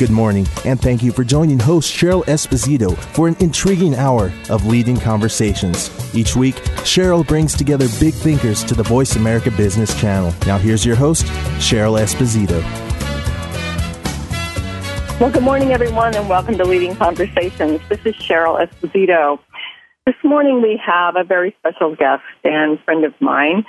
Good morning, and thank you for joining host Cheryl Esposito for an intriguing hour of leading conversations. Each week, Cheryl brings together big thinkers to the Voice America Business Channel. Now, here's your host, Cheryl Esposito. Well, good morning, everyone, and welcome to Leading Conversations. This is Cheryl Esposito. This morning, we have a very special guest and friend of mine.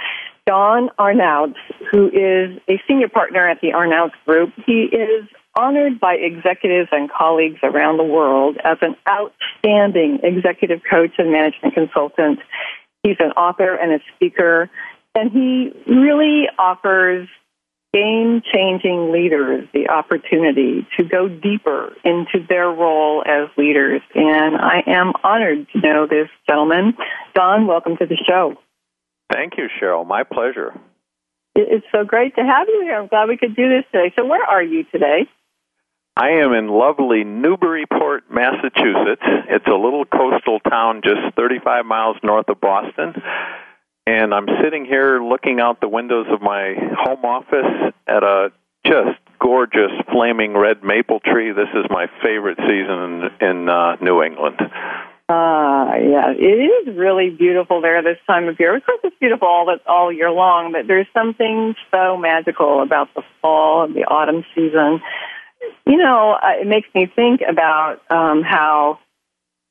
Don Arnoudse, who is a senior partner at the Arnoudse Group. He is honored by executives and colleagues around the world as an outstanding executive coach and management consultant. He's an author and a speaker, and he really offers game changing leaders the opportunity to go deeper into their role as leaders. And I am honored to know this gentleman. Don, welcome to the show. Thank you, Cheryl. My pleasure. It's so great to have you here. I'm glad we could do this today. So, where are you today? I am in lovely Newburyport, Massachusetts. It's a little coastal town just 35 miles north of Boston. And I'm sitting here looking out the windows of my home office at a just gorgeous flaming red maple tree. This is my favorite season in, in uh, New England. Ah, yeah, it is really beautiful there this time of year. Of course, it's beautiful all all year long, but there's something so magical about the fall and the autumn season you know, uh, it makes me think about um, how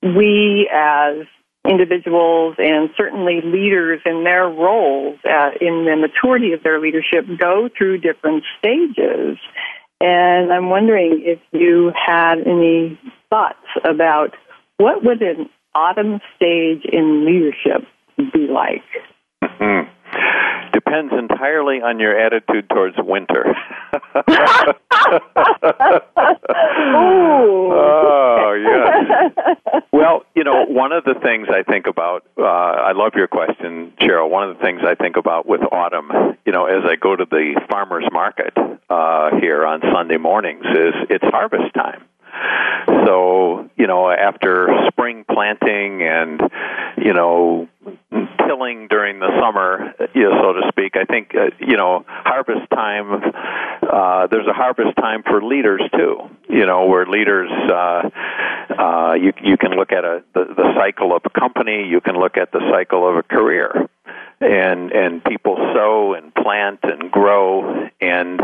we as individuals and certainly leaders in their roles uh, in the maturity of their leadership go through different stages. And I'm wondering if you had any thoughts about what would an autumn stage in leadership be like? Mm-hmm depends entirely on your attitude towards winter. oh, yes. Well, you know, one of the things I think about, uh, I love your question, Cheryl. One of the things I think about with autumn, you know, as I go to the farmer's market uh, here on Sunday mornings, is it's harvest time. So, you know, after spring planting and, you know, tilling during the summer, you know, so to speak, I think, uh, you know, harvest time, uh, there's a harvest time for leaders too, you know, where leaders, uh, uh, you, you can look at a, the, the cycle of a company, you can look at the cycle of a career. And, and people sow and plant and grow and,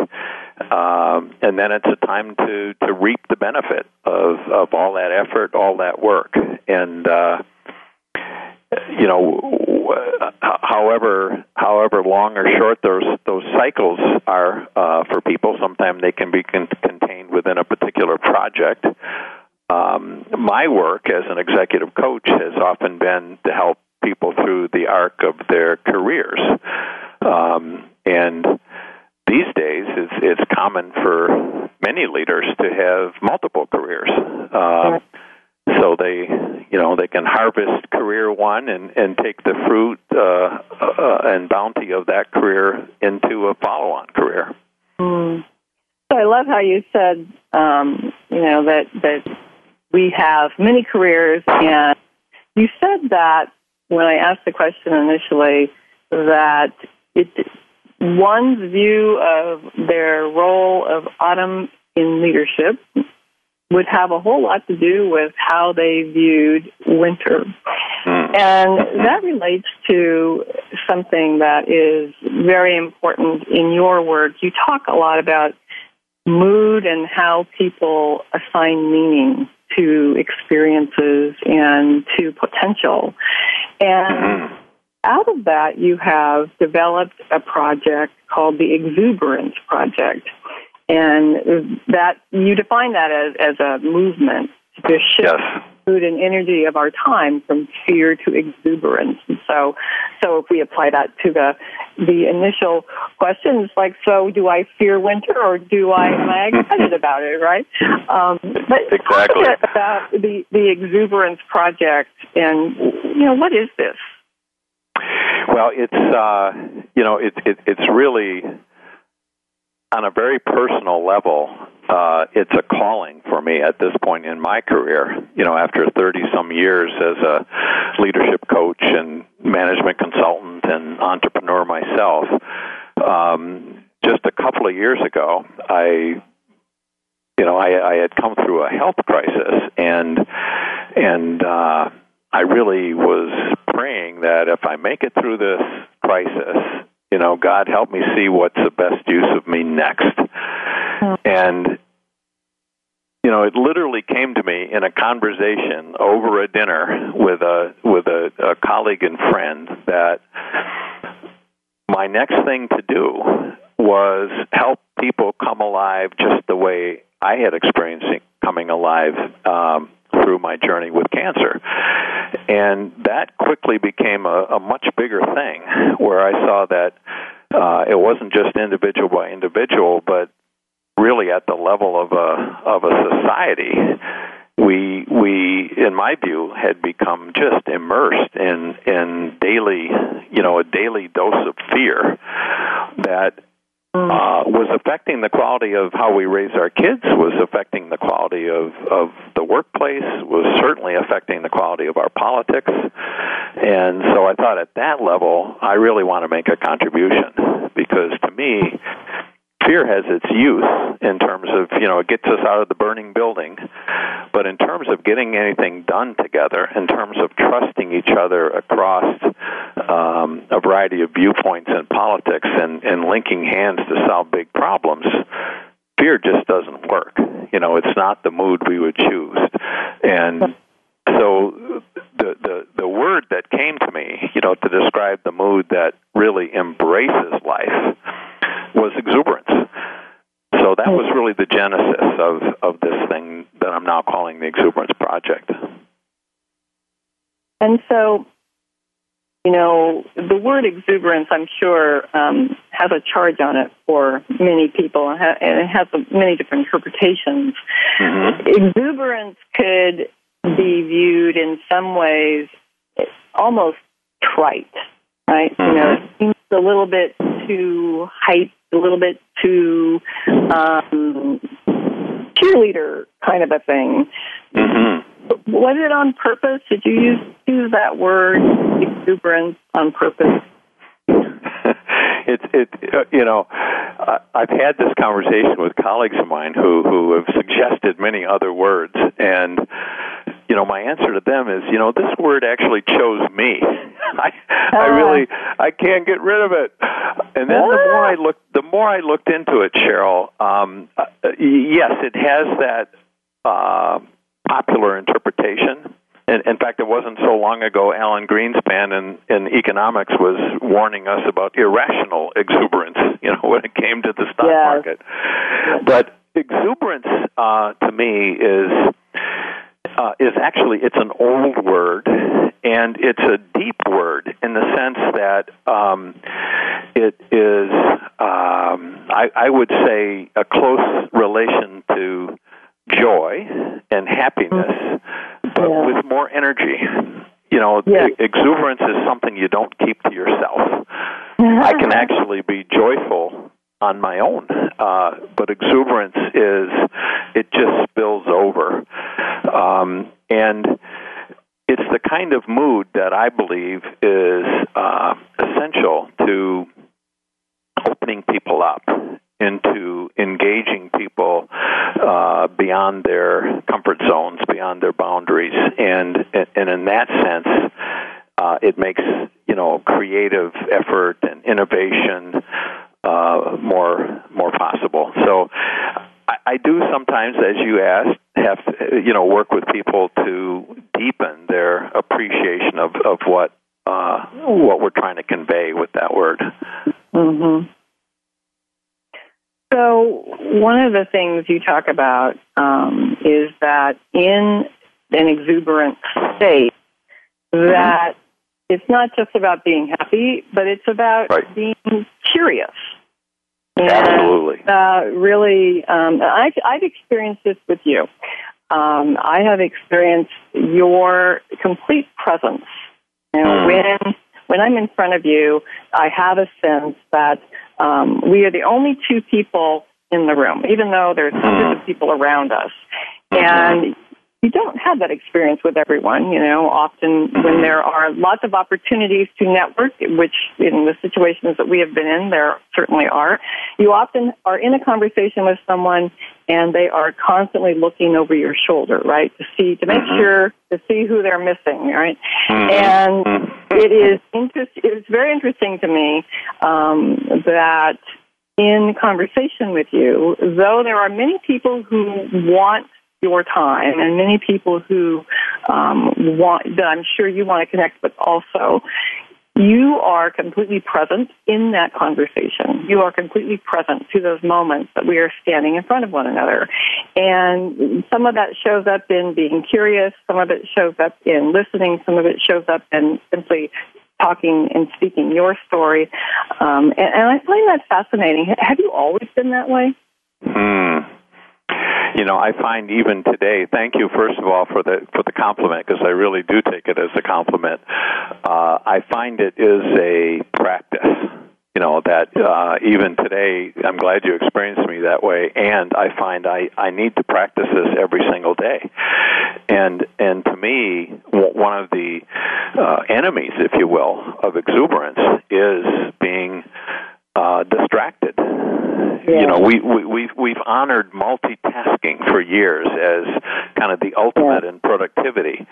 um, and then it's a time to to reap the benefit of of all that effort, all that work, and uh, you know, however however long or short those those cycles are uh, for people, sometimes they can be con- contained within a particular project. Um, my work as an executive coach has often been to help people through the arc of their careers, um, and these days it's it's common for many leaders to have multiple careers. Um, so they, you know, they can harvest career one and and take the fruit uh, uh, and bounty of that career into a follow-on career. Mm. So I love how you said, um, you know, that that we have many careers, and you said that when I asked the question initially that it one's view of their role of autumn in leadership would have a whole lot to do with how they viewed winter. Hmm. And that relates to something that is very important in your work. You talk a lot about mood and how people assign meaning to experiences and to potential. And hmm out of that, you have developed a project called the Exuberance Project. And that you define that as, as a movement to shift yes. mood and energy of our time from fear to exuberance. And so, so if we apply that to the the initial questions like, so do I fear winter or do I am I excited about it, right? Um, but exactly. talk about the the exuberance project and you know what is this? Well, it's uh, you know it's it, it's really on a very personal level. Uh, it's a calling for me at this point in my career. You know, after 30 some years as a leadership coach and management consultant and entrepreneur myself, um, just a couple of years ago, I you know, I, I had come through a health crisis, and and uh, I really was praying that if I make it through this crisis, you know, God help me see what's the best use of me next. And you know, it literally came to me in a conversation over a dinner with a with a, a colleague and friend that my next thing to do was help people come alive just the way I had experienced coming alive um, through my journey with cancer. And that quickly became a, a much bigger thing where I saw that uh, it wasn't just individual by individual, but really at the level of a of a society we we in my view had become just immersed in in daily you know a daily dose of fear that uh, was affecting the quality of how we raise our kids, was affecting the quality of, of the workplace, was certainly affecting the quality of our politics. And so I thought at that level, I really want to make a contribution because to me, fear has its use in terms of you know it gets us out of the burning building. But in terms of getting anything done together in terms of trusting each other across um, a variety of viewpoints in politics and, and linking hands to solve big problems fear just doesn't work. You know it's not the mood we would choose. And so the the the word that came to me you know to describe the mood that really embraces life was exuberance. So that was really the genesis of, of this thing that I'm now calling the Exuberance Project. And so, you know, the word exuberance, I'm sure, um, has a charge on it for many people, and it has many different interpretations. Mm-hmm. Exuberance could be viewed in some ways almost trite, right? Mm-hmm. You know, it seems a little bit too hype a little bit too um, cheerleader kind of a thing. Mm-hmm. Was it on purpose? Did you use, use that word exuberance on purpose? it's it uh, you know I've had this conversation with colleagues of mine who who have suggested many other words and you know, my answer to them is, you know, this word actually chose me. I, uh, I really, I can't get rid of it. And then the more I looked, the more I looked into it, Cheryl. Um, uh, yes, it has that uh, popular interpretation. In, in fact, it wasn't so long ago Alan Greenspan in, in economics was warning us about irrational exuberance. You know, when it came to the stock yes. market. But exuberance uh, to me is uh, is actually it's an old word and it's a deep word in the sense that um, it is um, I, I would say a close relation to joy and happiness, but yeah. with more energy. You know, yeah. exuberance is something you don't keep to yourself. I can actually be joyful on my own. Uh, but exuberance is it just spills um, and it's the kind of mood that I believe is uh, essential to opening people up into engaging people uh, beyond their comfort zones, beyond their boundaries, and and in that sense, uh, it makes you know creative effort and innovation uh, more more possible. So I, I do sometimes, as you asked, have to, you know work with people to deepen their appreciation of of what uh, what we're trying to convey with that word. Mm-hmm. So one of the things you talk about um, is that in an exuberant state, that it's not just about being happy, but it's about right. being curious. And, Absolutely. Uh, really, um, I've, I've experienced this with you. Um, I have experienced your complete presence. You know, mm. when when I'm in front of you, I have a sense that um, we are the only two people in the room, even though there's hundreds of hmm. people around us. Mm-hmm. And you don't have that experience with everyone. You know, often when there are lots of opportunities to network, which in the situations that we have been in, there certainly are, you often are in a conversation with someone and they are constantly looking over your shoulder, right, to see, to make mm-hmm. sure, to see who they're missing, right? Mm-hmm. And mm-hmm. it is interest, it's very interesting to me um, that in conversation with you, though there are many people who want your time and many people who um, want that I'm sure you want to connect with also. You are completely present in that conversation. You are completely present to those moments that we are standing in front of one another. And some of that shows up in being curious, some of it shows up in listening, some of it shows up in simply talking and speaking your story. Um, and, and I find that fascinating. Have you always been that way? Hmm you know, I find even today. Thank you, first of all, for the for the compliment because I really do take it as a compliment. Uh, I find it is a practice. You know that uh, even today, I'm glad you experienced me that way, and I find I I need to practice this every single day. And and to me, one of the uh, enemies, if you will, of exuberance is being uh, distracted. Yeah. You know, we, we we've we've honored multitasking for years as kind of the ultimate yeah. in productivity,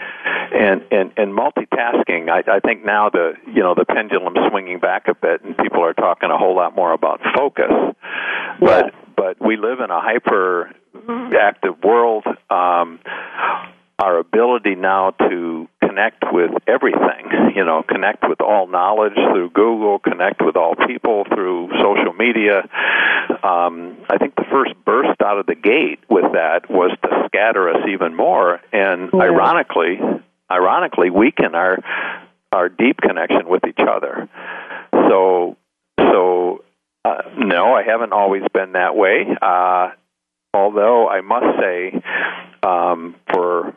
and and and multitasking. I, I think now the you know the pendulum's swinging back a bit, and people are talking a whole lot more about focus. Yeah. But but we live in a hyper active world. Um, our ability now to connect with everything, you know, connect with all knowledge through Google, connect with all people through social media. Um, I think the first burst out of the gate with that was to scatter us even more, and yeah. ironically, ironically, weaken our our deep connection with each other. So, so uh, no, I haven't always been that way. Uh, although I must say, um, for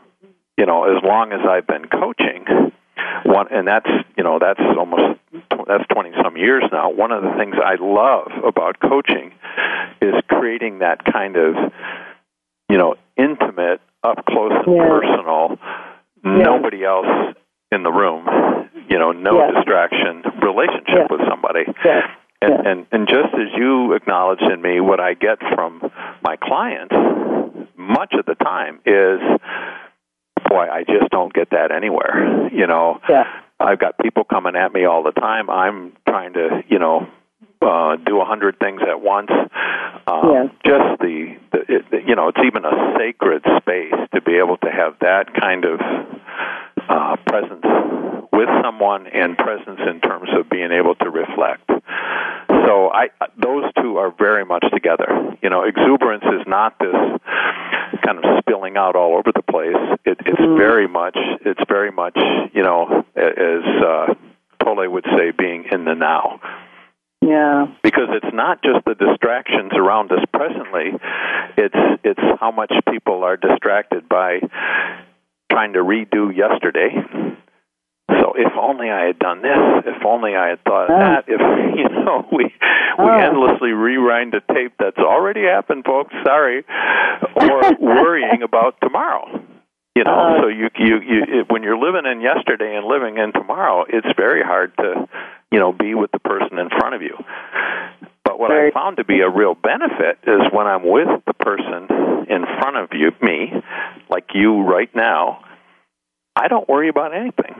you know, as long as I've been coaching, one, and that's you know that's almost that's twenty some years now. One of the things I love about coaching is creating that kind of you know intimate, up close and yeah. personal, yeah. nobody else in the room, you know, no yeah. distraction relationship with somebody. And, and and just as you acknowledged in me, what I get from my clients much of the time is boy, I just don't get that anywhere. You know, yeah. I've got people coming at me all the time. I'm trying to, you know, uh, do a hundred things at once. Um, yeah. Just the, the it, you know, it's even a sacred space to be able to have that kind of uh, presence with someone and presence in terms of being able to reflect. So I, those two are very much together. You know, exuberance is not this kind of spilling out all over the place. It, it's mm. very much, it's very much, you know, as uh, Tolle would say, being in the now. Yeah. Because it's not just the distractions around us presently. It's it's how much people are distracted by trying to redo yesterday. So if only I had done this, if only I had thought oh. that, if you know, we we oh. endlessly rewind a tape that's already happened, folks. Sorry, or worrying about tomorrow. You know, uh, so you you you when you're living in yesterday and living in tomorrow, it's very hard to, you know, be with the person in front of you. But what I found to be a real benefit is when I'm with the person in front of you, me, like you right now, I don't worry about anything.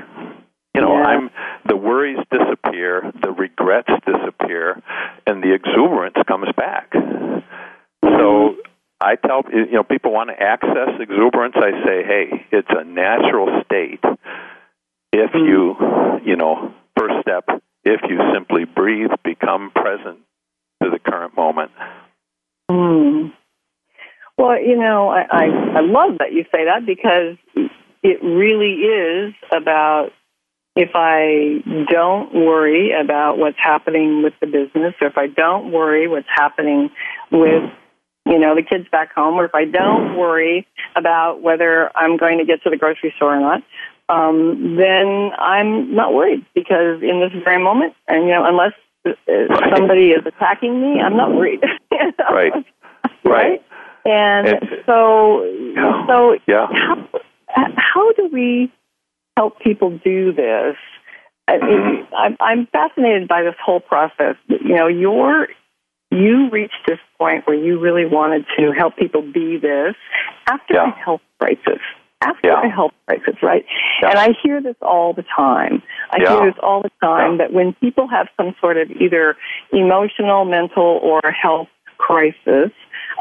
You know, yeah. I'm the worries disappear, the regrets disappear, and the exuberance comes back. So I tell you know people want to access exuberance. I say, hey, it's a natural state. If mm. you, you know, first step, if you simply breathe, become present to the current moment. Mm. Well, you know, I, I I love that you say that because it really is about if I don't worry about what's happening with the business, or if I don't worry what's happening with, you know, the kids back home, or if I don't worry about whether I'm going to get to the grocery store or not, um, then I'm not worried because in this very moment, and you know, unless uh, somebody is attacking me, I'm not worried. you know? Right. Right. And It's- so, Yeah. so Yeah. how how do we help people do this? I mean, I'm, I'm fascinated by this whole process. You know, you're you reached this point where you really wanted to help people be this after Yeah. a health crisis. After Yeah. a health crisis, right? Yeah. And I hear this all the time. I Yeah. hear this all the time that when people have some sort of either emotional, mental, or health crisis,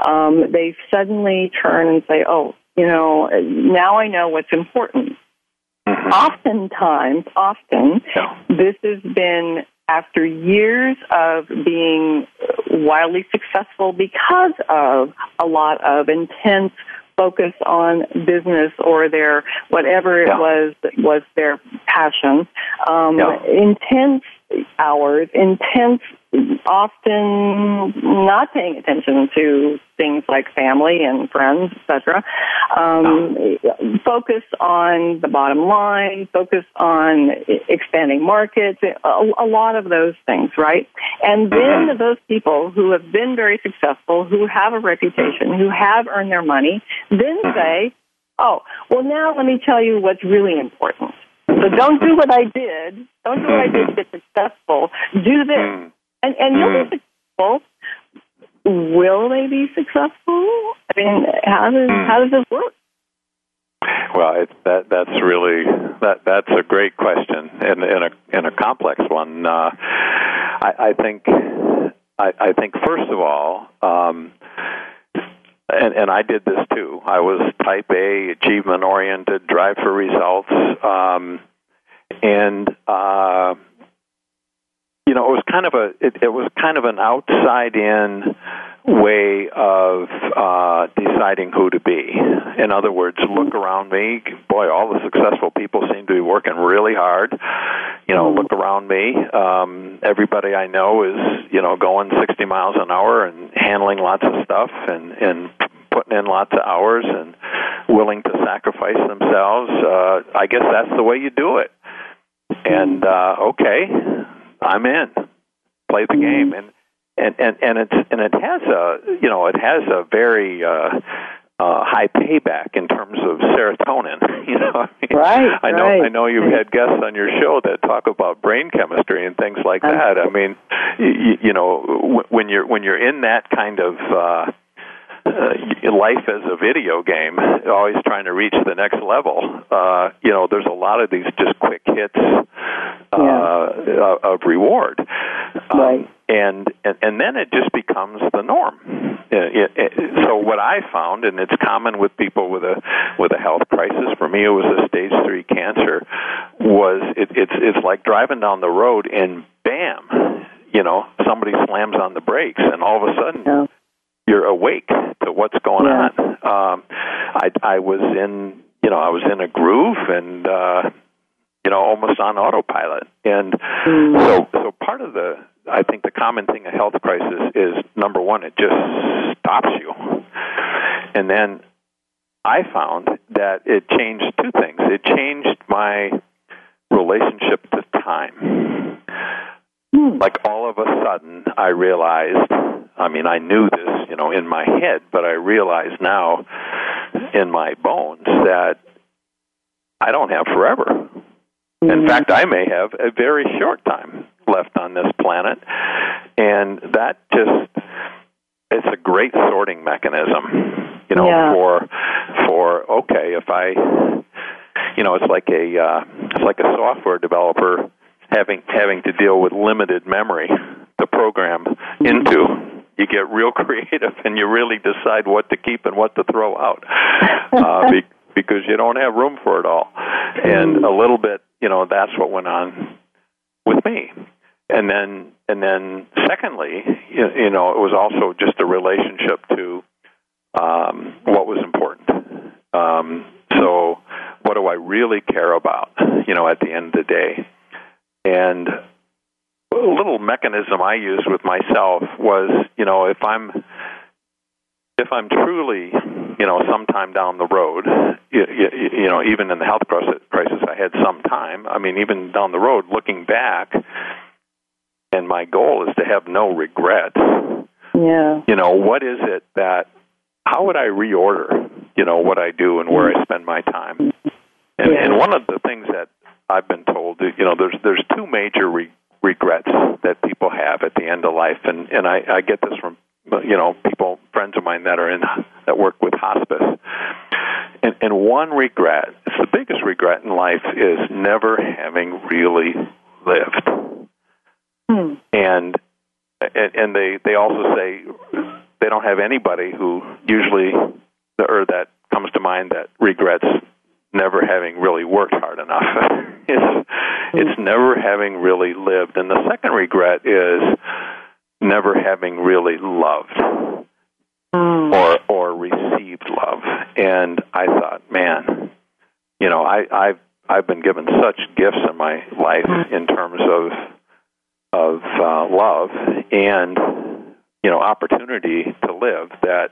um, they suddenly turn and say, "Oh, you know, now I know what's important." Mhm. Oftentimes, often, Yeah. this has been after years of being wildly successful because of a lot of intense focus on business or their whatever it was that was their passion. Um, Yeah. Intense hours, intense, often not paying attention to things like family and friends, etc. Um, Focus on the bottom line, focus on expanding markets, a, a lot of those things, right? And then Mhm. those people who have been very successful, who have a reputation, who have earned their money, then say, oh, well, now let me tell you what's really important. So don't do what I did. Don't do what I did to get successful. Do this. And, and you'll Mm. be successful. Will they be successful? I mean, how does, Mm. how does this work? Well, it, that that's really that that's a great question and, and a and a complex one. Uh, I, I think I, I think first of all, um, and and I did this too. I was type A, achievement oriented, drive for results, um, and uh, know it was kind of a it, it was kind of an outside in way of uh, deciding who to be. In other words, look around me. Boy, all the successful people seem to be working really hard. You know, look around me. Um, everybody I know is, you know, going 60 miles an hour and handling lots of stuff and and putting in lots of hours and willing to sacrifice themselves. Uh, I guess that's the way you do it. And uh, okay, I'm in. Play the game and and and and it's and it has a you know it has a very uh uh high payback in terms of serotonin you know I mean, Right, I know right. I know you've had guests on your show that talk about brain chemistry and things like that I mean you, you know when you're when you're in that kind of uh uh, life as a video game, always trying to reach the next level. Uh, you know, there's a lot of these just quick hits uh, Yeah. of reward, um, Right. and, and and then it just becomes the norm. It, it, it, so what I found, and it's common with people with a with a health crisis. For me, it was a stage three cancer. Was it, it's it's like driving down the road and bam, you know, somebody slams on the brakes, and all of a sudden Yeah. You're awake to what's going Yeah. on. Um, I I was in you know I was in a groove and uh, you know almost on autopilot, and Mm. so so part of the I think the common thing a health crisis is number one it just stops you, and then I found that it changed two things. It changed my relationship to time Hmm. like all of a sudden I realized I mean I knew this, you know, in my head, but I realize now in my bones that I don't have forever. In Mhm. fact, I may have a very short time left on this planet. And that just it's a great sorting mechanism, you know, Yeah. for for okay, if I you know, it's like a uh, it's like a software developer having having to deal with limited memory to program into. You get real creative and you really decide what to keep and what to throw out uh, be, because you don't have room for it all. And a little bit, you know, that's what went on with me. And then and then secondly, you, you know, it was also just a relationship to um, what was important. Um, so what do I really care about? You know, at the end of the day, and a little mechanism I used with myself was, you know, if I'm if I'm truly, you know, sometime down the road, you, you, you know, even in the health crisis, I had some time. I mean, even down the road, looking back, and my goal is to have no regrets. Yeah. You know, what is it that? How would I reorder? You know, what I do and where I spend my time. And, Yeah. and one of the things that I've been told, you know, there's there's two major re- regrets that people have at the end of life, and and I, I get this from you know people friends of mine that are in that work with hospice. And and one regret it's the biggest regret in life is never having really lived. Hmm. and and and they they also say they don't have anybody who usually or that comes to mind that regrets never having really worked hard enough it's never having really lived. And the second regret is never having really loved Hmm. or or received love. And i thought man you know i i've i've been given such gifts in my life in terms of of uh, love and you know opportunity to live that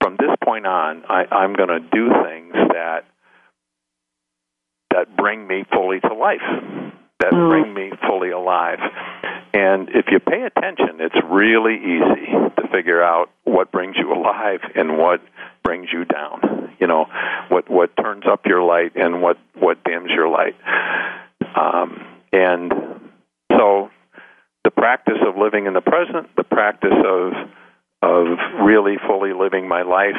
from this point on i i'm going to do things that that bring me fully to life that Mm. bring me fully alive. And if you pay attention it's really easy to figure out what brings you alive and what brings you down. You know what what turns up your light and what what dims your light. Um, and so the practice of living in the present the practice of of really fully living my life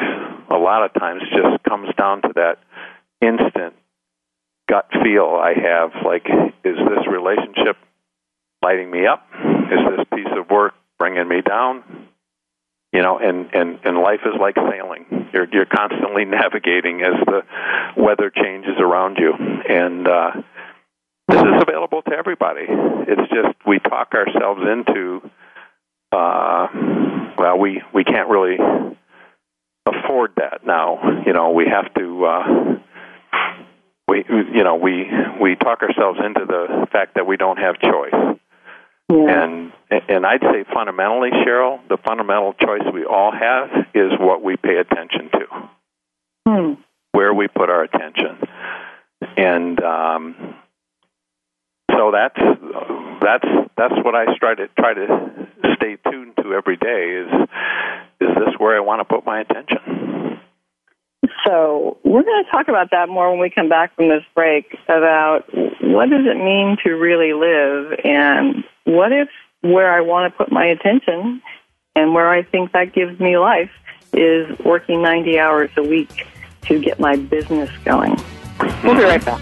a lot of times just comes down to that instant gut feel I have like is this relationship lighting me up? Is this piece of work bringing me down? You know and and and life is like sailing. You're you're constantly navigating as the weather changes around you. And uh this is available to everybody. It's just we talk ourselves into uh well we we can't really afford that now. You know we have to uh we you know we we talk ourselves into the fact that we don't have choice Yeah. and and I'd say fundamentally, Cheryl, the fundamental choice we all have is what we pay attention to, Hmm. where we put our attention, and um, so that's that's that's what I try to try to stay tuned to every day. Is is this where I want to put my attention? So we're going to talk about that more when we come back from this break about what does it mean to really live and what if where I want to put my attention and where I think that gives me life is working 90 hours a week to get my business going. We'll be right back.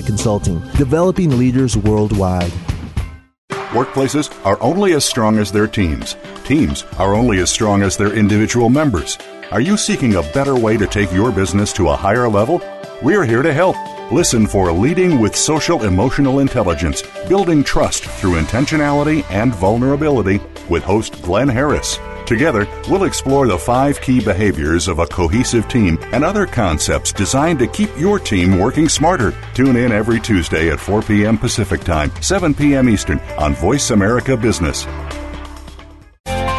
Consulting, developing leaders worldwide. Workplaces are only as strong as their teams. Teams are only as strong as their individual members. Are you seeking a better way to take your business to a higher level? We're here to help. Listen for Leading with Social Emotional Intelligence Building Trust Through Intentionality and Vulnerability with host Glenn Harris. Together, we'll explore the five key behaviors of a cohesive team and other concepts designed to keep your team working smarter. Tune in every Tuesday at 4 p.m. Pacific Time, 7 p.m. Eastern on Voice America Business.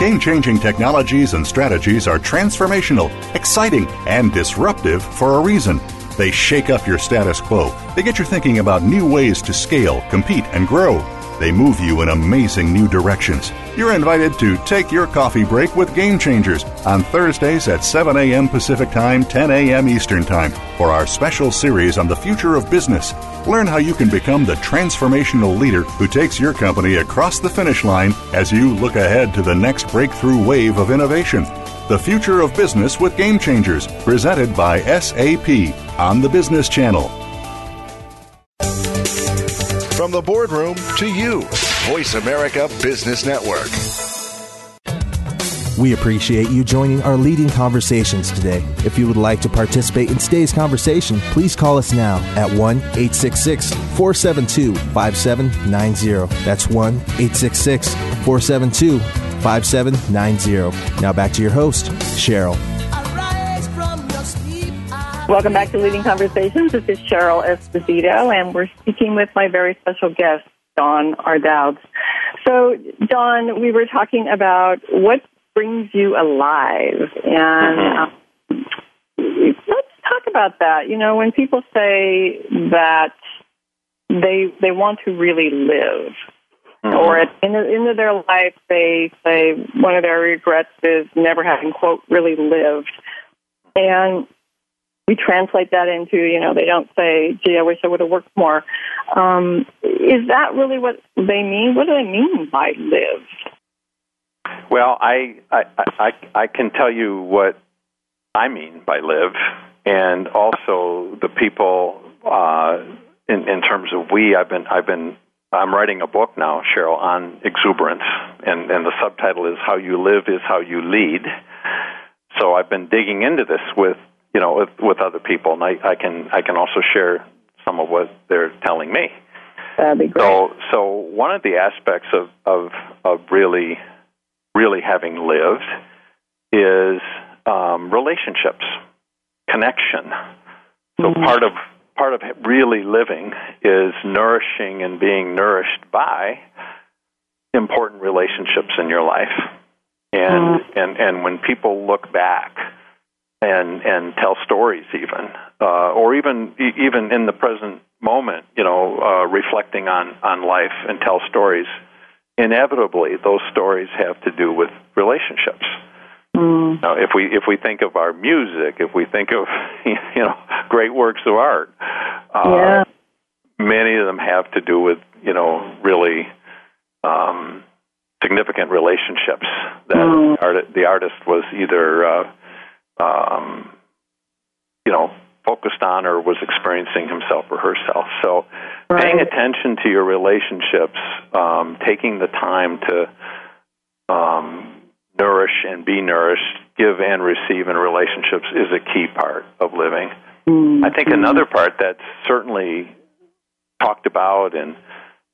Game changing technologies and strategies are transformational, exciting, and disruptive for a reason. They shake up your status quo. They get you thinking about new ways to scale, compete, and grow. They move you in amazing new directions. You're invited to take your coffee break with Game Changers on Thursdays at 7 a.m. Pacific Time, 10 a.m. Eastern Time for our special series on the future of business. Learn how you can become the transformational leader who takes your company across the finish line as you look ahead to the next breakthrough wave of innovation. The Future of Business with Game Changers, presented by SAP on the Business Channel. From the boardroom to you, Voice America Business Network. We appreciate you joining our leading conversations today. If you would like to participate in today's conversation, please call us now at 1 866 472 5790. That's 1 866 472 5790. Now back to your host, Cheryl. Welcome back to Leading Conversations. This is Cheryl Esposito, and we're speaking with my very special guest, Don Arnoudse. So, Don, we were talking about what brings you alive, and um, let's talk about that. You know, when people say that they they want to really live, Mm-hmm. or at the end of- end of their life, they say one of their regrets is never having quote really lived, and we translate that into, you know, they don't say, gee, I wish I would have worked more. Um, is that really what they mean? What do they mean by live? Well, I, I I I can tell you what I mean by live, and also the people uh, in in terms of we. I've been I've been I'm writing a book now, Cheryl, on exuberance, and and the subtitle is "How You Live is How You Lead." So I've been digging into this with you know with, with other people, and I, I can I can also share some of what they're telling me. That'd be great. So, so one of the aspects of, of, of really, really having lived is um, relationships, connection. So part of part of really living is nourishing and being nourished by important relationships in your life. And and and when people look back and and tell stories even uh, or even even in the present moment you know uh, reflecting on on life and tell stories inevitably those stories have to do with relationships now, if we if we think of our music if we think of you know great works of art uh, yeah. many of them have to do with you know really um, significant relationships that Mm. art, the artist was either uh, um, you know focused on or was experiencing himself or herself. So paying attention to your relationships, um, taking the time to and be nourished, give and receive in relationships is a key part of living. I think another part that's certainly talked about and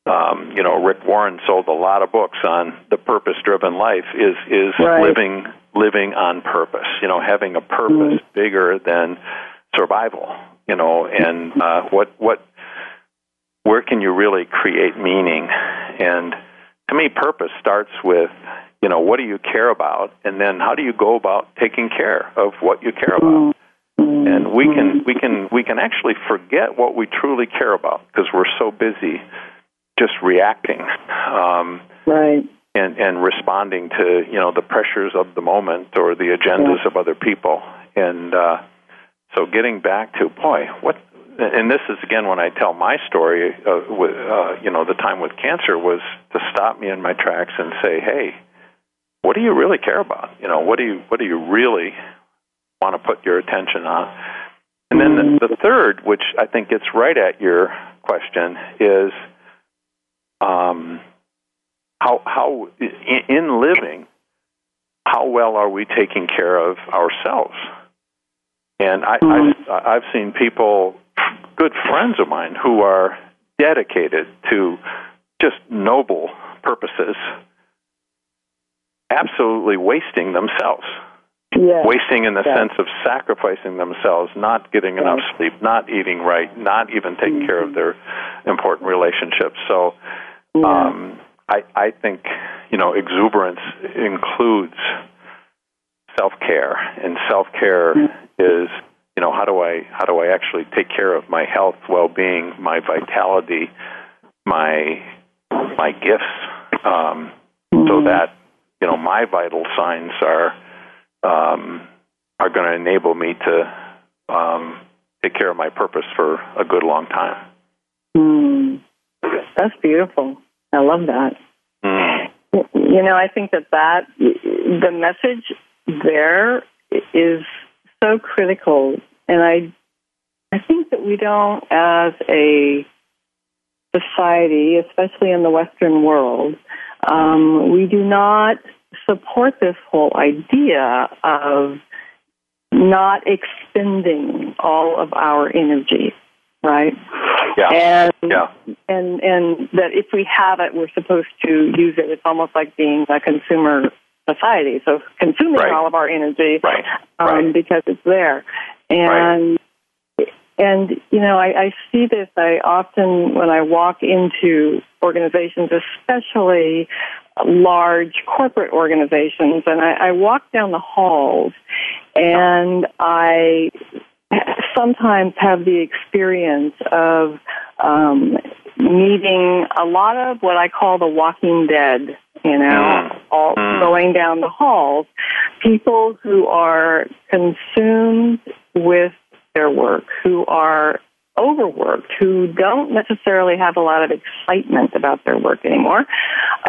um, you know Rick Warren sold a lot of books on the purpose driven life is is Right. living living on purpose you know having a purpose bigger than survival you know and uh, what what where can you really create meaning and to me purpose starts with you know what do you care about? And then how do you go about taking care of what you care about? And we can we can we can actually forget what we truly care about because we're so busy just reacting um, Right. and and responding to you know the pressures of the moment or the agendas of other people. And uh, so getting back to boy what and this is again when I tell my story uh, with uh, you know the time with cancer was to stop me in my tracks and say hey what do you really care about? You know what do you what do you really want to put your attention on? And then the, the third which I think gets right at your question is um, how how in, in living how well are we taking care of ourselves? And I, I've, I've seen people good friends of mine who are dedicated to just noble purposes absolutely wasting themselves Yeah. wasting in the Yeah. sense of sacrificing themselves, not getting enough sleep, not eating right, not even taking care of their important relationships. So, um, I, I think you know exuberance includes self care, and self care is you know how do I how do I actually take care of my health, well being, my vitality, my my gifts, um, mm-hmm. so that you know my vital signs are um, are going to enable me to um, take care of my purpose for a good long time. Mm. That's beautiful. I love that. Mm. You know, I think that that the message there is so critical, and I I think that we don't, as a society, especially in the Western world, um, we do not support this whole idea of not expending all of our energy, right? Yeah. And yeah. and and that if we have it, we're supposed to use it. It's almost like being a consumer society, so consuming right. all of our energy, right. Um, right. because it's there, and. And you know, I, I see this. I often, when I walk into organizations, especially large corporate organizations, and I, I walk down the halls, and I sometimes have the experience of um, meeting a lot of what I call the walking dead, you know, mm. all mm. going down the halls, people who are consumed with their work, who are overworked, who don't necessarily have a lot of excitement about their work anymore,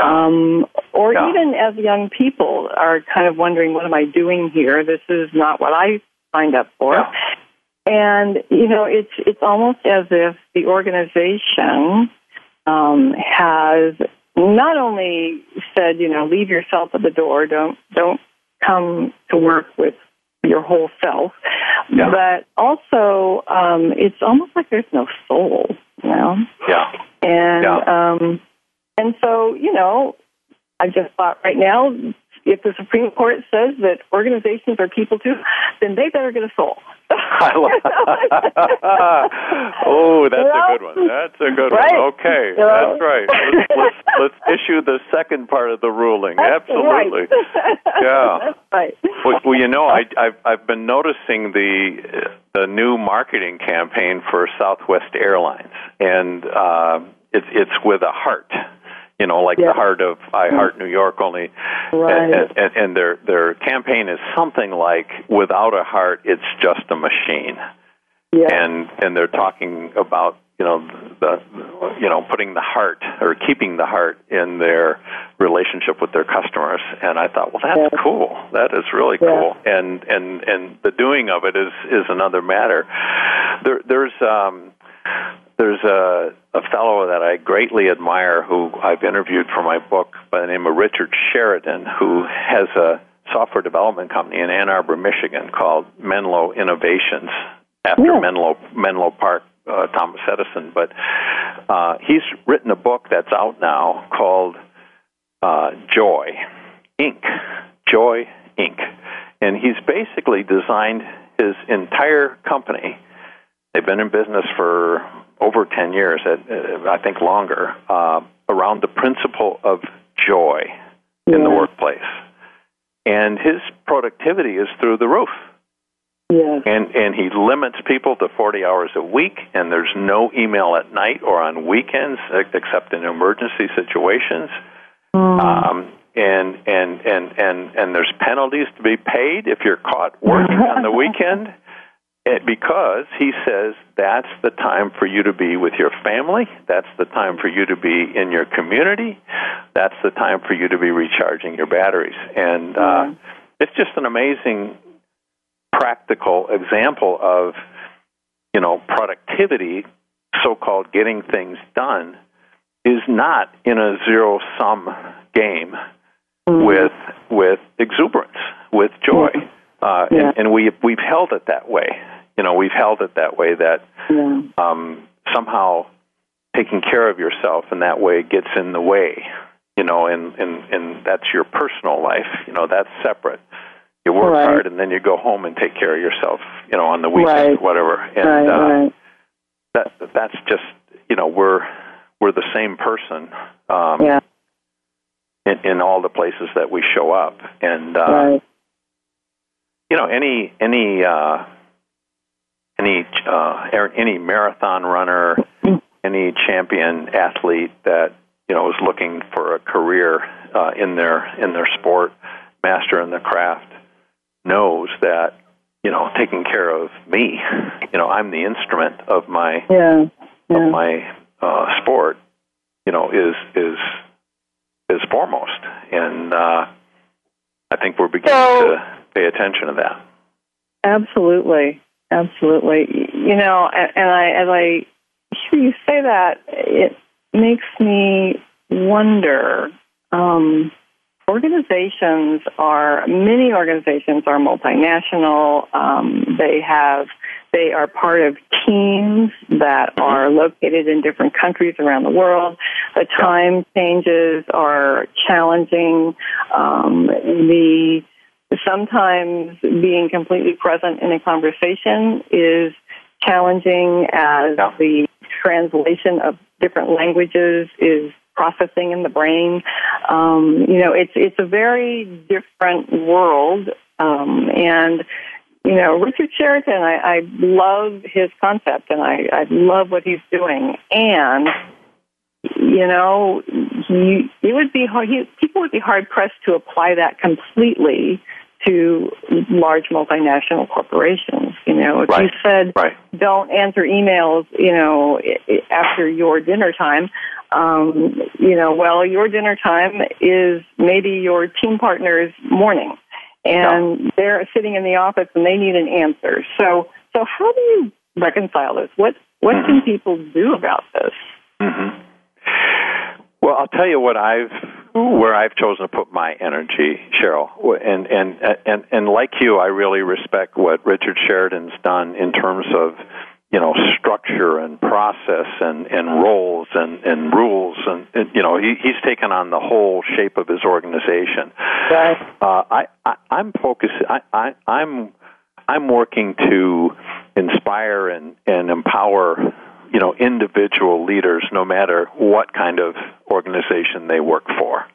um, or yeah. even as young people are kind of wondering, what am I doing here? This is not what I signed up for. Yeah. And you know, it's it's almost as if the organization um, has not only said, you know, leave yourself at the door, don't don't come to work with your whole self, yeah. but also um, it's almost like there's no soul, you know. Yeah. And yeah. um, and so you know, I just thought right now if the Supreme Court says that organizations are people too, then they better get a soul. I love oh, that's a good one. That's a good right. one. Okay, that's right. Let's, let's, let's, issue the second part of the ruling. That's Absolutely. Right. Yeah. That's right. Well, well, you know, I, I've I've been noticing the the new marketing campaign for Southwest Airlines, and uh, it's it's with a heart you know, like the heart of I Heart New York. Only, right. and, and, and their their campaign is something like without a heart, it's just a machine. Yeah. And and they're talking about you know the you know putting the heart or keeping the heart in their relationship with their customers and I thought well that's yeah. cool that is really yeah. cool and and and the doing of it is is another matter there there's um there's a, a fellow that I greatly admire who I've interviewed for my book by the name of Richard Sheridan, who has a software development company in Ann Arbor, Michigan called Menlo Innovations, after yeah. Menlo Menlo Park, uh, Thomas Edison. But uh, he's written a book that's out now called uh, Joy Inc. Joy Inc. And he's basically designed his entire company. They've been in business for over 10 years, I think longer, uh, around the principle of joy yeah. in the workplace. And his productivity is through the roof. Yes. And and he limits people to 40 hours a week, and there's no email at night or on weekends except in emergency situations. Mm. Um, and and and and and there's penalties to be paid if you're caught working on the weekend. It, because he says that's the time for you to be with your family, that's the time for you to be in your community, that's the time for you to be recharging your batteries. And uh, Mm. it's just an amazing practical example of, you know, productivity, so called getting things done, is not in a zero sum game Mm. with with exuberance, with joy. Yeah. Uh, Yeah. and, and we we've held it that way. You know, we've held it that way that Yeah. um, somehow taking care of yourself in that way gets in the way. You know, and and and that's your personal life. You know, that's separate. You work Right. hard and then you go home and take care of yourself. You know, on the weekend, Right. whatever. And right, uh, right. that that's just you know we're we're the same person. Um, Yeah. in, in all the places that we show up, and uh, right. you know any any uh, any uh, any marathon runner, any champion athlete that you know is looking for a career uh, in their in their sport, master in the craft, knows that you know taking care of me, you know I'm the instrument of my yeah, yeah. of my uh, sport, you know is is is foremost, and uh, I think we're beginning So- to pay attention to that. Absolutely, absolutely. You know, and, and I as I hear you say that, it makes me wonder. Um, organizations are many organizations are multinational. Um, they have they are part of teams that are located in different countries around the world. The time changes are challenging. Um, the sometimes being completely present in a conversation is challenging as Yeah. the translation of different languages is processing in the brain. Um, you know, it's it's a very different world, um, and you know, Richard Sheridan, I, I love his concept, and I, I love what he's doing, and you know, he it would be hard. He, people would be hard pressed to apply that completely to large multinational corporations. You know, if you said Right. don't answer emails, you know, after your dinner time. Um, you know, well, your dinner time is maybe your team partner's morning, and they're sitting in the office and they need an answer. So, so how do you reconcile this? What what can people do about this? hmm Well, I'll tell you what I've where I've chosen to put my energy, Cheryl, and and and and like you, I really respect what Richard Sheridan's done in terms of you know structure and process and and roles and and rules and, and you know he, he's taken on the whole shape of his organization. Right. Uh, I, I I'm focused. I, I I'm I'm working to inspire and and empower you know individual leaders, no matter what kind of organization they work for.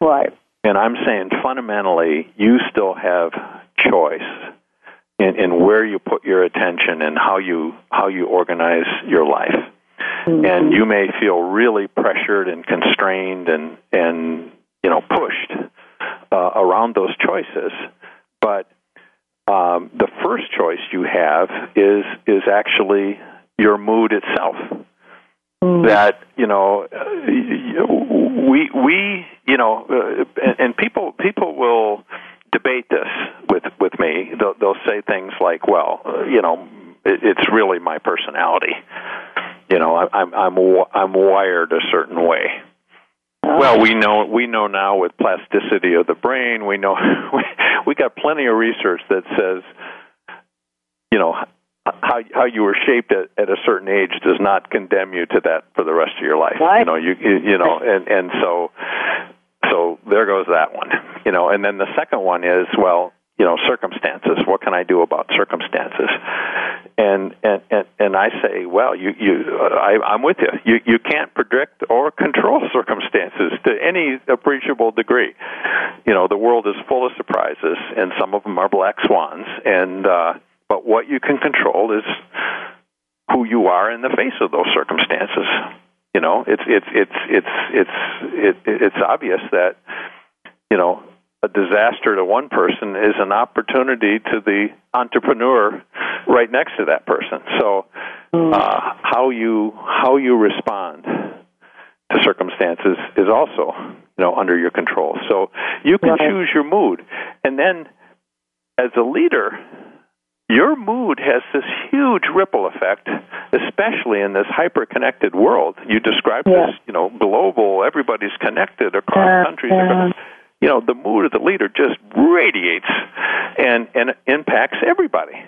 Right. And I'm saying fundamentally, you still have choice in, in where you put your attention and how you how you organize your life. And you may feel really pressured and constrained and and you know pushed uh, around those choices, but um, the first choice you have is is actually your mood itself. That you know uh, we we you know uh, and, and people people will debate this with with me. They'll they'll say things like well uh, you know it, it's really my personality. You know I, i'm i'm i'm wired a certain way. Well, we know we know now with plasticity of the brain, we know we, we got plenty of research that says, you know, how how you were shaped at, at a certain age does not condemn you to that for the rest of your life. Right. You know, you you know, and and so so there goes that one. You know, and then the second one is well, you know, circumstances. What can I do about circumstances? And and and, and I say, well, you you I, I'm with you. You you can't predict or control circumstances to any appreciable degree. You know, the world is full of surprises, and some of them are black swans. And uh, what you can control is who you are in the face of those circumstances. You know, it's it's it's it's it's it, it's obvious that you know a disaster to one person is an opportunity to the entrepreneur right next to that person. So, uh, how you how you respond to circumstances is also you know under your control. So you can choose your mood, and then as a leader, your mood has this huge ripple effect, especially in this hyper-connected world. You described Yeah. this, you know, global. Everybody's connected across Yeah, countries. you know, the mood of the leader just radiates and and impacts everybody.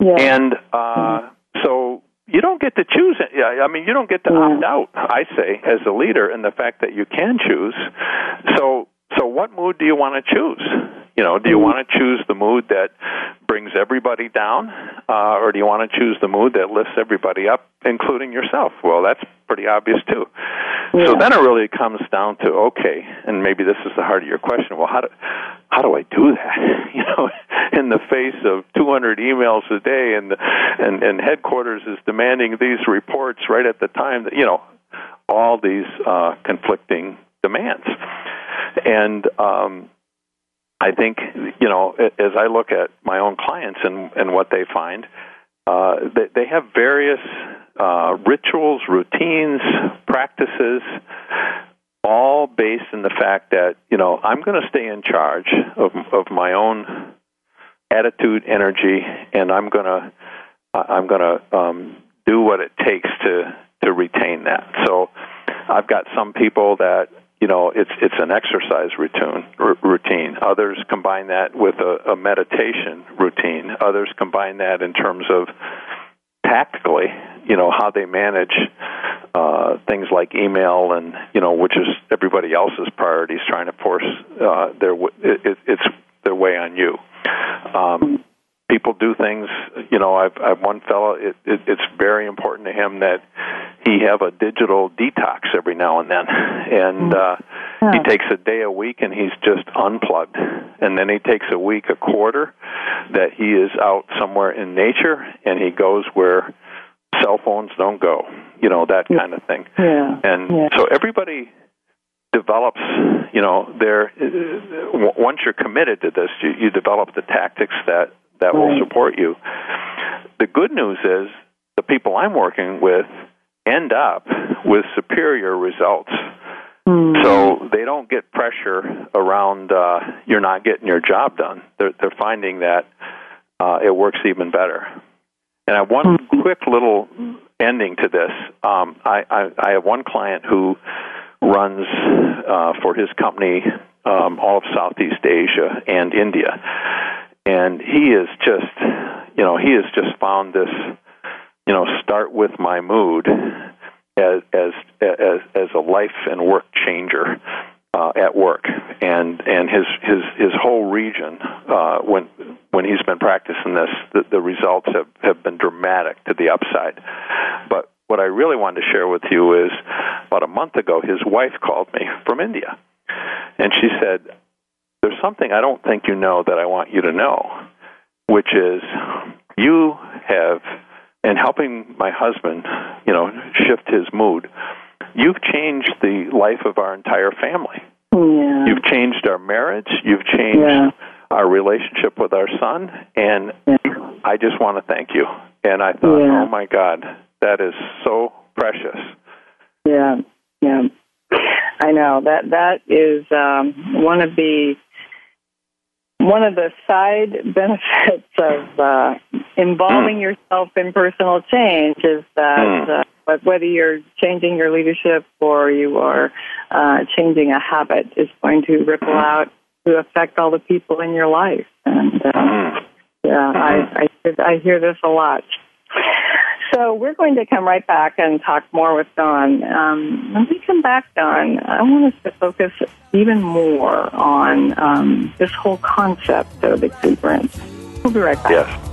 Yeah. And uh, so you don't get to choose it. Yeah, I mean, you don't get to Yeah. opt out. I say as a leader, and the fact that you can choose. So, so what mood do you want to choose? You know, do you Mm-hmm. want to choose the mood that brings everybody down, uh, or do you want to choose the mood that lifts everybody up, including yourself? Well, that's pretty obvious too. So then it really comes down to okay, and maybe this is the heart of your question. Well, how do how do I do that? You know, in the face of 200 emails a day, and and and headquarters is demanding these reports right at the time that you know. all these uh, conflicting demands. And um, I think, you know, as I look at my own clients and, and what they find, uh, they, they have various uh, rituals, routines, practices, all based in the fact that, you know, I'm going to stay in charge of, of my own attitude, energy, and I'm going to I'm going to um, do what it takes to to retain that. So I've got some people that you know it's it's an exercise routine routine. Others combine that with a, a meditation routine. Others combine that in terms of tactically you know how they manage uh, things like email and you know which is everybody else's priorities trying to force uh, their it, it's their way on you. Um, people do things. You know, I've, I've one fellow. It, it, it's very important to him that he have a digital detox every now and then, and uh, yeah. he takes a day a week and he's just unplugged, and then he takes a week, a quarter, that he is out somewhere in nature and he goes where cell phones don't go. You know that kind of thing. Yeah. And yeah. so everybody develops, you know, there. Uh, once you're committed to this, you, you develop the tactics that that will support you. The good news is the people I'm working with end up with superior results. Mm. So they don't get pressure around uh, you're not getting your job done. They're, they're finding that uh, it works even better. And I have one mm. quick little ending to this. Um, I, I, I have one client who runs uh, for his company um, all of Southeast Asia and India and he is just you know he has just found this you know start with my mood as as as, as a life and work changer uh, at work. And and his his his whole region uh, when when he's been practicing this the, the results have have been dramatic to the upside. But what I really wanted to share with you is about a month ago his wife called me from India. And she said there's something I don't think you know that I want you to know, which is you have, in helping my husband, you know, shift his mood, you've changed the life of our entire family. Yeah. You've changed our marriage. You've changed yeah. our relationship with our son, and yeah. I just want to thank you. And I thought, oh my God, that is so precious. Yeah, yeah. I know that that is um, one of the one of the side benefits of uh, involving mm. yourself in personal change is that mm. uh, whether you're changing your leadership or you are uh, changing a habit is going to ripple hmm. out to affect all the people in your life. And uh, yeah, I, I I hear this a lot. So we're going to come right back and talk more with Don. Um, when we come back, Don, I want us to focus even more on um, this whole concept of exuberance. We'll be right back. Yes.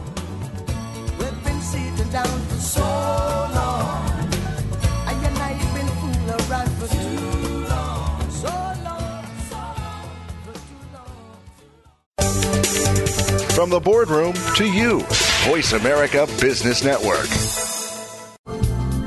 From the boardroom to you, Voice America Business Network.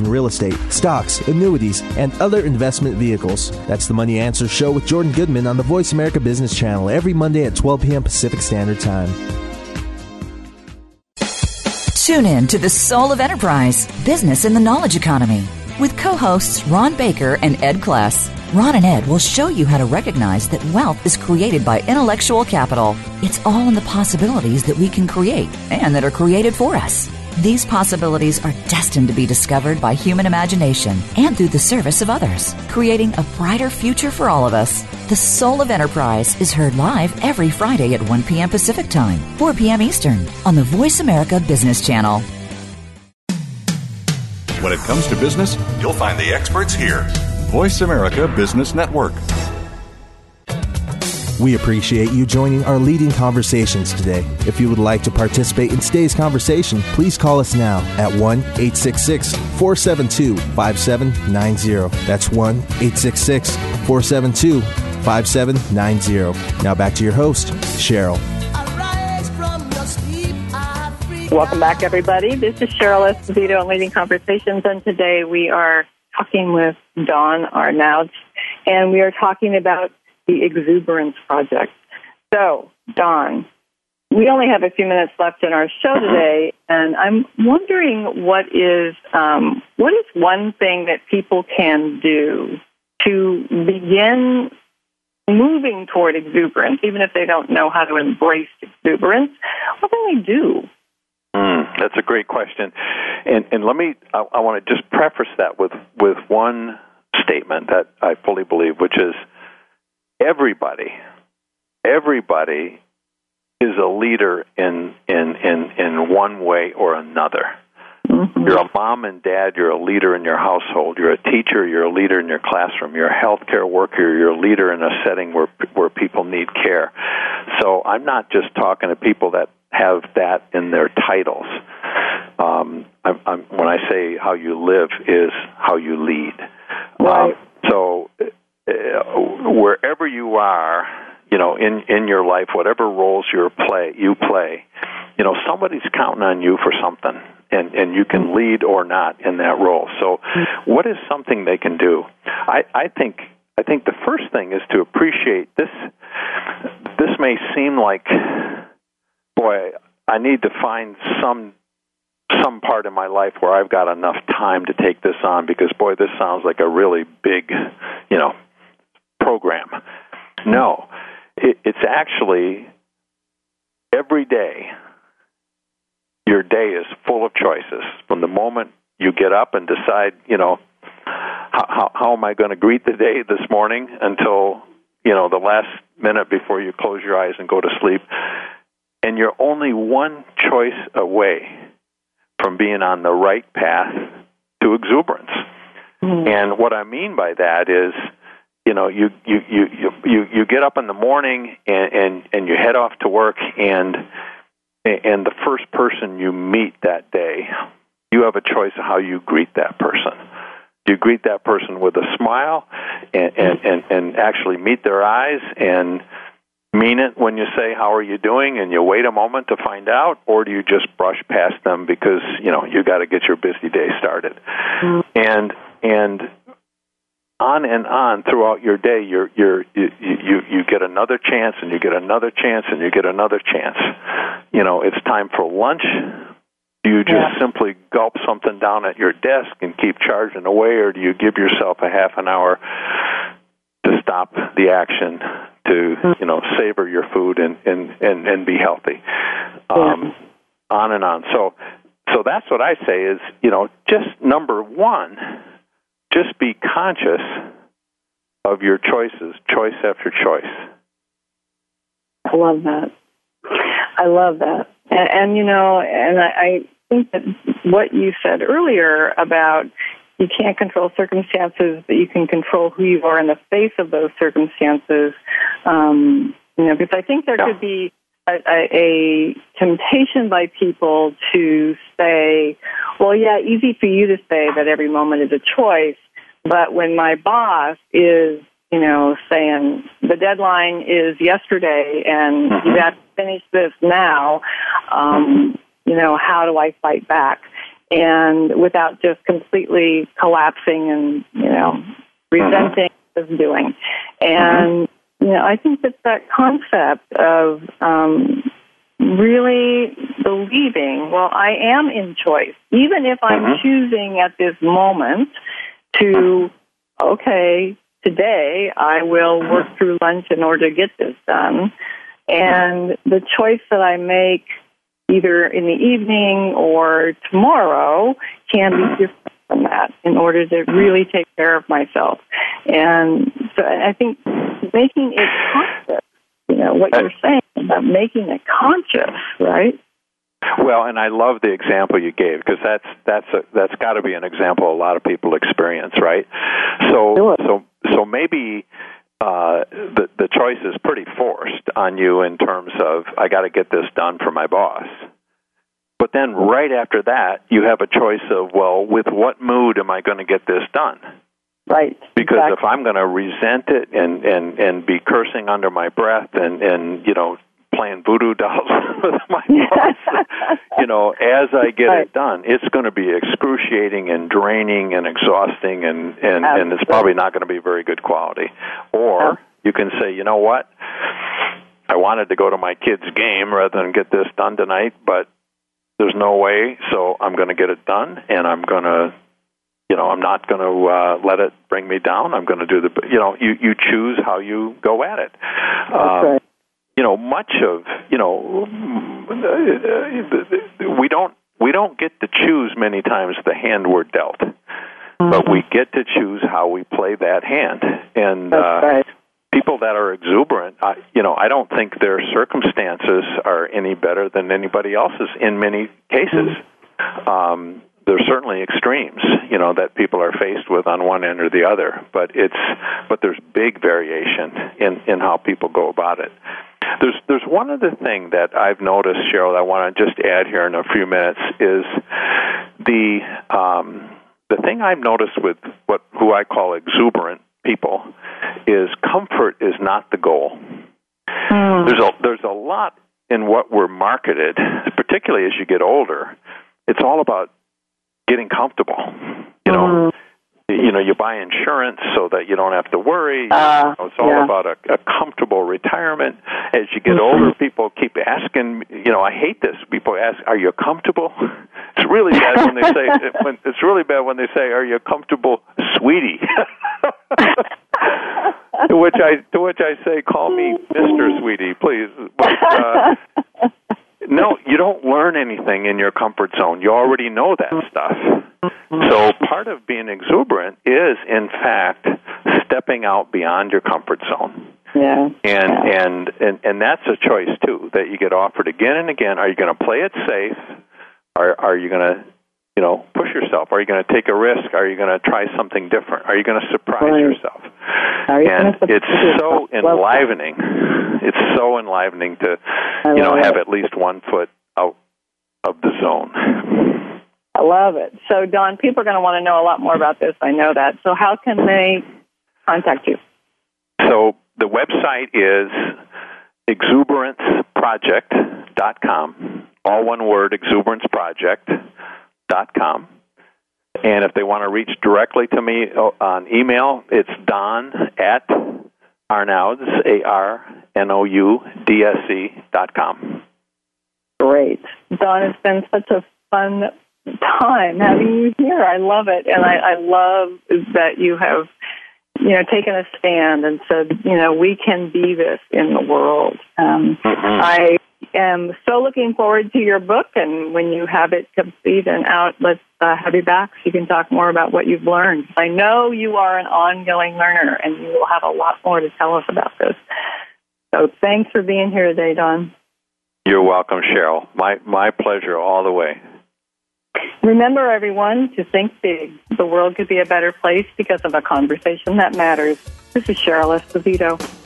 in real estate, stocks, annuities, and other investment vehicles. That's the Money Answer Show with Jordan Goodman on the Voice America Business Channel every Monday at 12 p.m. Pacific Standard Time. Tune in to the Soul of Enterprise Business in the Knowledge Economy with co hosts Ron Baker and Ed Kless. Ron and Ed will show you how to recognize that wealth is created by intellectual capital. It's all in the possibilities that we can create and that are created for us. These possibilities are destined to be discovered by human imagination and through the service of others, creating a brighter future for all of us. The Soul of Enterprise is heard live every Friday at 1 p.m. Pacific Time, 4 p.m. Eastern on the Voice America Business Channel. When it comes to business, you'll find the experts here. Voice America Business Network. We appreciate you joining our leading conversations today. If you would like to participate in today's conversation, please call us now at 1 866 472 5790. That's 1 866 472 5790. Now back to your host, Cheryl. Welcome back, everybody. This is Cheryl Esposito on Leading Conversations, and today we are talking with Don Arnoudse, and we are talking about the Exuberance Project. So, Don, we only have a few minutes left in our show today, and I'm wondering what is um, what is one thing that people can do to begin moving toward exuberance, even if they don't know how to embrace exuberance. What can they do? Mm, that's a great question, and and let me I, I want to just preface that with with one statement that I fully believe, which is everybody, everybody is a leader in in in in one way or another. Mm-hmm. You're a mom and dad. You're a leader in your household. You're a teacher. You're a leader in your classroom. You're a healthcare worker. You're a leader in a setting where where people need care. So I'm not just talking to people that have that in their titles. Um, I'm, I'm, when I say how you live is how you lead. Right. Um, so uh, wherever you are, you know, in in your life, whatever roles you play, you play, you know, somebody's counting on you for something, and and you can lead or not in that role. So, what is something they can do? I I think I think the first thing is to appreciate this. This may seem like, boy, I need to find some some part in my life where I've got enough time to take this on because boy, this sounds like a really big, you know, program. No, it, it's actually every day. Your day is full of choices. From the moment you get up and decide, you know, how, how, how am I going to greet the day this morning until you know the last minute before you close your eyes and go to sleep, and you're only one choice away from being on the right path to exuberance. Mm-hmm. And what I mean by that is you know you you you you you get up in the morning and and and you head off to work and and the first person you meet that day you have a choice of how you greet that person. Do you greet that person with a smile and and and, and actually meet their eyes and mean it when you say how are you doing? and you wait a moment to find out or do you just brush past them because you know you got to get your busy day started? Mm-hmm. and and on and on throughout your day. You're you're you, you you get another chance and you get another chance and you get another chance. You know it's time for lunch. Do you just yeah. simply gulp something down at your desk and keep charging away or do you give yourself a half an hour to stop the action to you know savor your food and and and, and be healthy? Um on and on. So so that's what i say is you know just number 1 just be conscious of your choices, choice after choice. I love that. I love that. And, and you know, and I, I think that what you said earlier about you can't control circumstances, but you can control who you are in the face of those circumstances. Um, you know, because I think there could be a, a, a temptation by people to say, well, yeah, easy for you to say that every moment is a choice, but when my boss is, you know, saying the deadline is yesterday and mm-hmm. you have to finish this now, um, you know, how do I fight back? And without just completely collapsing and, you know, resenting mm-hmm. doing. And, mm-hmm. You know, I think that that concept of, um, really believing, well, I am in choice, even if I'm Mhm. choosing at this moment to, okay, today I will work through lunch in order to get this done. And the choice that I make either in the evening or tomorrow can be different from that in order to really take care of myself. And so I think making it conscious, you know, what you're saying about making it conscious, right? Well, and I love the example you gave because that's that's a, that's got to be an example a lot of people experience, right? So Sure. so so maybe uh, the the choice is pretty forced on you in terms of I got to get this done for my boss. But then right after that, you have a choice of well, with what mood am I going to get this done? Right. Because exactly. if I'm going to resent it and and and be cursing under my breath and and you know playing voodoo dolls with my boss, you know, as I get Right. it done, it's going to be excruciating and draining and exhausting, and and and it's probably not going to be very good quality. Or you can say, you know what, I wanted to go to my kid's game rather than get this done tonight, but there's no way, so I'm going to get it done, and I'm going to you know i'm not going to uh let it bring me down. I'm going to do the you know you you choose how you go at it. That's um, you know much of you know we don't we don't get to choose many times the hand we're dealt but we get to choose how we play that hand. And That's uh right. People that are exuberant I, you know i don't think their circumstances are any better than anybody else's in many cases um there's certainly extremes, you know, that people are faced with on one end or the other, but it's but there's big variation in in how people go about it. There's there's one other thing that I've noticed, Cheryl. That I want to just add here in a few minutes is the um, the thing I've noticed with what who I call exuberant people is comfort is not the goal. Hmm. There's a there's a lot in what we're marketed, particularly as you get older. It's all about getting comfortable. You know, hmm. you know, you buy insurance so that you don't have to worry. Uh, You know, it's all yeah. about a, a comfortable retirement. As you get mm-hmm. older, people keep asking. You know, I hate this. People ask, "Are you comfortable?" It's really bad when they say. When, it's really bad when they say, "Are you comfortable, sweetie?" to which I to which I say, "Call me Mister Sweetie, please." But, uh, no, you don't learn anything in your comfort zone. You already know that stuff. So part of being exuberant is, in fact, stepping out beyond your comfort zone. Yeah. And Yeah. and and and that's a choice too that you get offered again and again. Are you going to play it safe? Are are you going to you know push yourself? Are you going to take a risk? Are you going to try something different? Are you going to surprise Right. yourself? You and it's so yourself? That. enlivening. It's so enlivening to I you know have it. at least one foot out of the zone. I love it. So, Don, people are going to want to know a lot more about this. I know that. So, how can they contact you? So the website is exuberanceproject.com. All one word, exuberanceproject.com. And if they want to reach directly to me uh, on email, it's don at arnoudse, A-R-N-O-U-D-S-E dot com. Great. Don, it's been such a fun time having you here. I love it. And I, I love that you have, you know, taken a stand and said, you know, we can be this in the world. Um, I am so looking forward to your book. And when you have it complete and out, let's uh, have you back so you can talk more about what you've learned. I know you are an ongoing learner and you will have a lot more to tell us about this. So thanks for being here today, Don. You're welcome, Cheryl. My, my pleasure all the way. Remember, everyone, to think big. The world could be a better place because of a conversation that matters. This is Cheryl Esposito.